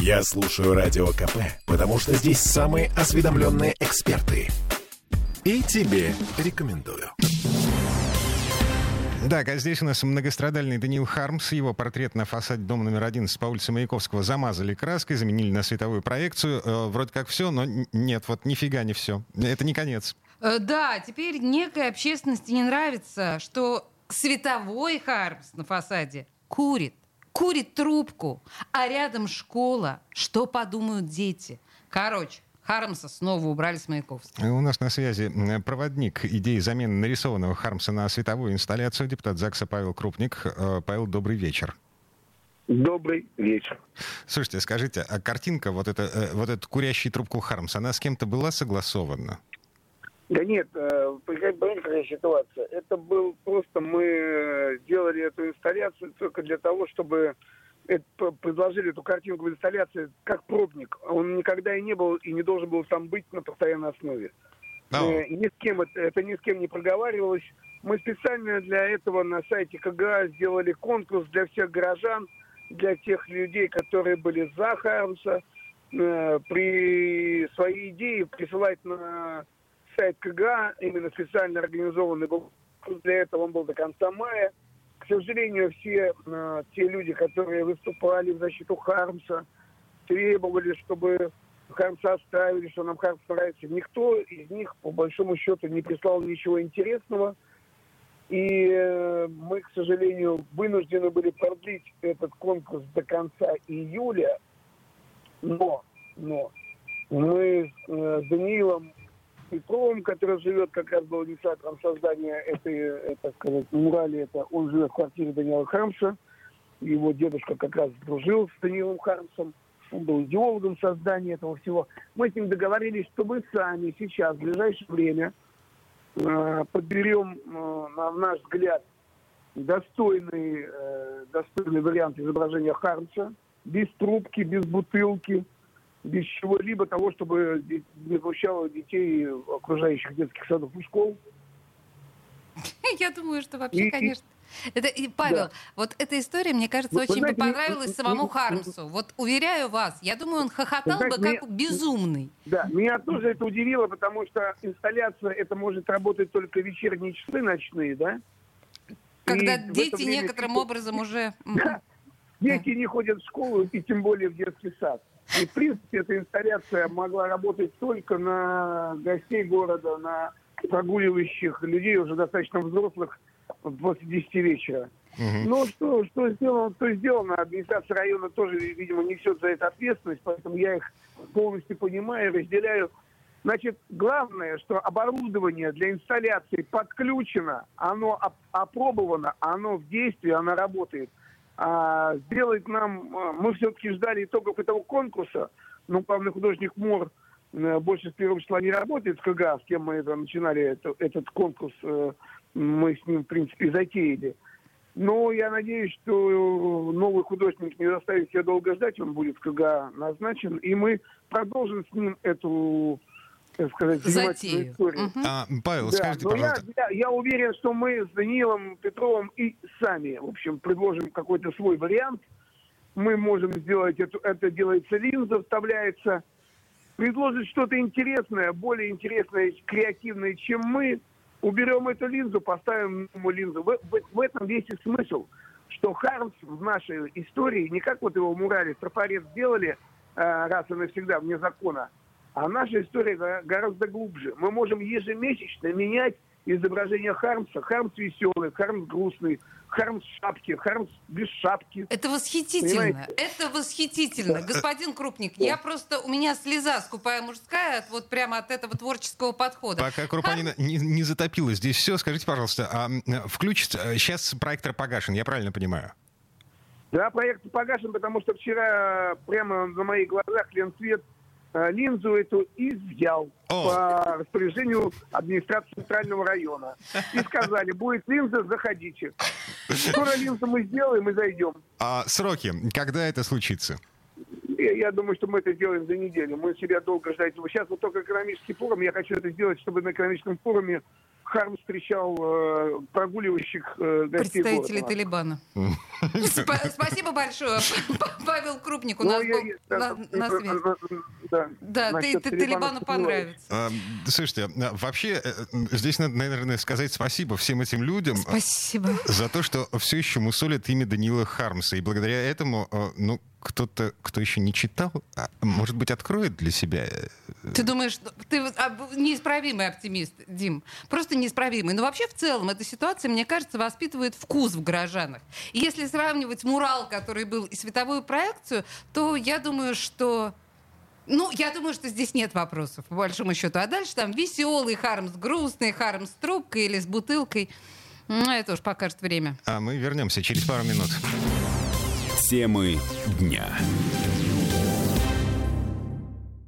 Я слушаю Радио КП, потому что здесь самые осведомленные эксперты. И тебе рекомендую. Так, а здесь у нас многострадальный Даниил Хармс. Его портрет на фасаде дома номер 11 по улице Маяковского замазали краской, заменили на световую проекцию. Э, вроде как все, но нет, вот нифига не все. Это не конец. Э, да, теперь некой общественности не нравится, что световой Хармс на фасаде курит. Курит трубку, а рядом школа. Что подумают дети? Короче, Хармса снова убрали с Маяковского. У нас на связи проводник идеи замены нарисованного Хармса на световую инсталляцию, депутат ЗАГСа Павел Крупник. Э, Павел, добрый вечер. Добрый вечер. Слушайте, скажите, а картинка, вот эта, э, вот эта курящая трубку Хармс, она с кем-то была согласована? Да нет, э, понимаете, какая ситуация? Это был просто мы делали эту инсталляцию только для того, чтобы предложили эту картинку в инсталляции как пробник. Он никогда и не был, и не должен был там быть на постоянной основе. No. Э, ни с кем это, это ни с кем не проговаривалось. Мы специально для этого на сайте КГА сделали конкурс для всех горожан, для тех людей, которые были за Хармса, э, при своей идее присылать на сайт КГА, именно специально организованный был для этого, он был до конца мая. К сожалению, все э, те люди, которые выступали в защиту Хармса, требовали, чтобы Хармса оставили, что нам Хармс нравится. Никто из них, по большому счету, не прислал ничего интересного. И э, мы, к сожалению, вынуждены были продлить этот конкурс до конца июля. Но, но мы с э, Даниилом Петровым, который живет, как раз был инициатором создания этой, так сказать, мурали, это он живет в квартире Даниила Хармса. Его дедушка как раз дружил с Даниилом Хармсом. Он был идеологом создания этого всего. Мы с ним договорились, что мы сами сейчас, в ближайшее время, э, подберем, э, на наш взгляд, достойный, э, достойный вариант изображения Хармса, без трубки, без бутылки – без чего-либо того, чтобы не получало детей окружающих детских садов и школ. Я думаю, что вообще, конечно. Это, и, Павел, да. вот эта история, мне кажется, ну, очень знаете, понравилась самому Хармсу. Вот уверяю вас, я думаю, он хохотал знаете, бы как меня, безумный. Да, меня тоже это удивило, потому что инсталляция это может работать только вечерние часы ночные, да? Когда и дети некоторым образом уже... Да, дети не ходят в школу и тем более в детский сад. И, в принципе, эта инсталляция могла работать только на гостей города, на прогуливающих людей, уже достаточно взрослых, после 10 вечера. Угу. Ну, что, что сделано, то сделано. Администрация района тоже, видимо, несет за это ответственность, поэтому я их полностью понимаю, разделяю. Значит, главное, что оборудование для инсталляции подключено, оно опробовано, оно в действии, оно работает а, сделать нам... А, мы все-таки ждали итогов этого конкурса, но главный художник МОР э, больше с первого числа не работает в КГА, с кем мы это, начинали это, этот конкурс, э, мы с ним, в принципе, затеяли. Но я надеюсь, что новый художник не заставит себя долго ждать, он будет в КГА назначен, и мы продолжим с ним эту так сказать, Затею. историю. Угу. А, Павел, да, скажите, но пожалуйста. Я, я, я уверен, что мы с Даниилом Петровым и сами, в общем, предложим какой-то свой вариант. Мы можем сделать это, это делается линза, вставляется. Предложить что-то интересное, более интересное, креативное, чем мы. Уберем эту линзу, поставим ему линзу. В, в, в этом весь и смысл, что Хармс в нашей истории, не как вот его в Мурале трафарет сделали э, раз и навсегда вне закона, а наша история гораздо глубже. Мы можем ежемесячно менять изображение Хармса. Хармс веселый, Хармс грустный, Хармс в шапке, Хармс без шапки. Это восхитительно. Понимаете? Это восхитительно. Господин Крупник, я просто... У меня слеза скупая мужская от, вот прямо от этого творческого подхода. Пока Крупанина Харм... не, не затопила здесь все, скажите, пожалуйста, а включится... Сейчас проектор погашен, я правильно понимаю? Да, проект погашен, потому что вчера прямо на моих глазах Лен Свет Э, линзу эту изъял О. по распоряжению администрации центрального района. И сказали, будет линза, заходите. Скоро линзу мы сделаем и зайдем. А сроки, когда это случится? Я, я думаю, что мы это сделаем за неделю. Мы себя долго ждать. Сейчас вот только экономический форум. Я хочу это сделать, чтобы на экономическом форуме Харм встречал э, прогуливающих э, гостей Представители города. Талибана. Спа- Спасибо большое. Павел Крупник у Ну, нас был. Да, Талибану понравится. А, Слушайте, а, вообще э, здесь надо, наверное, сказать спасибо всем этим людям. а, Спасибо. за то, что все еще мусолят имя Данила Хармса. И благодаря этому, ну, кто-то, кто еще не читал, а, может быть, откроет для себя. э, Ты думаешь, что ты а, неисправимый оптимист, Дим. Просто неисправимый. Но вообще в целом эта ситуация, мне кажется, воспитывает вкус в горожанах. И если сравнивать мурал, который был, и световую проекцию, то я думаю, что... Ну, я думаю, что здесь нет вопросов, по большому счету. А дальше там веселый Хармс, грустный Хармс с трубкой или с бутылкой. Ну, это уж покажет время. А мы вернемся через пару минут. Темы дня.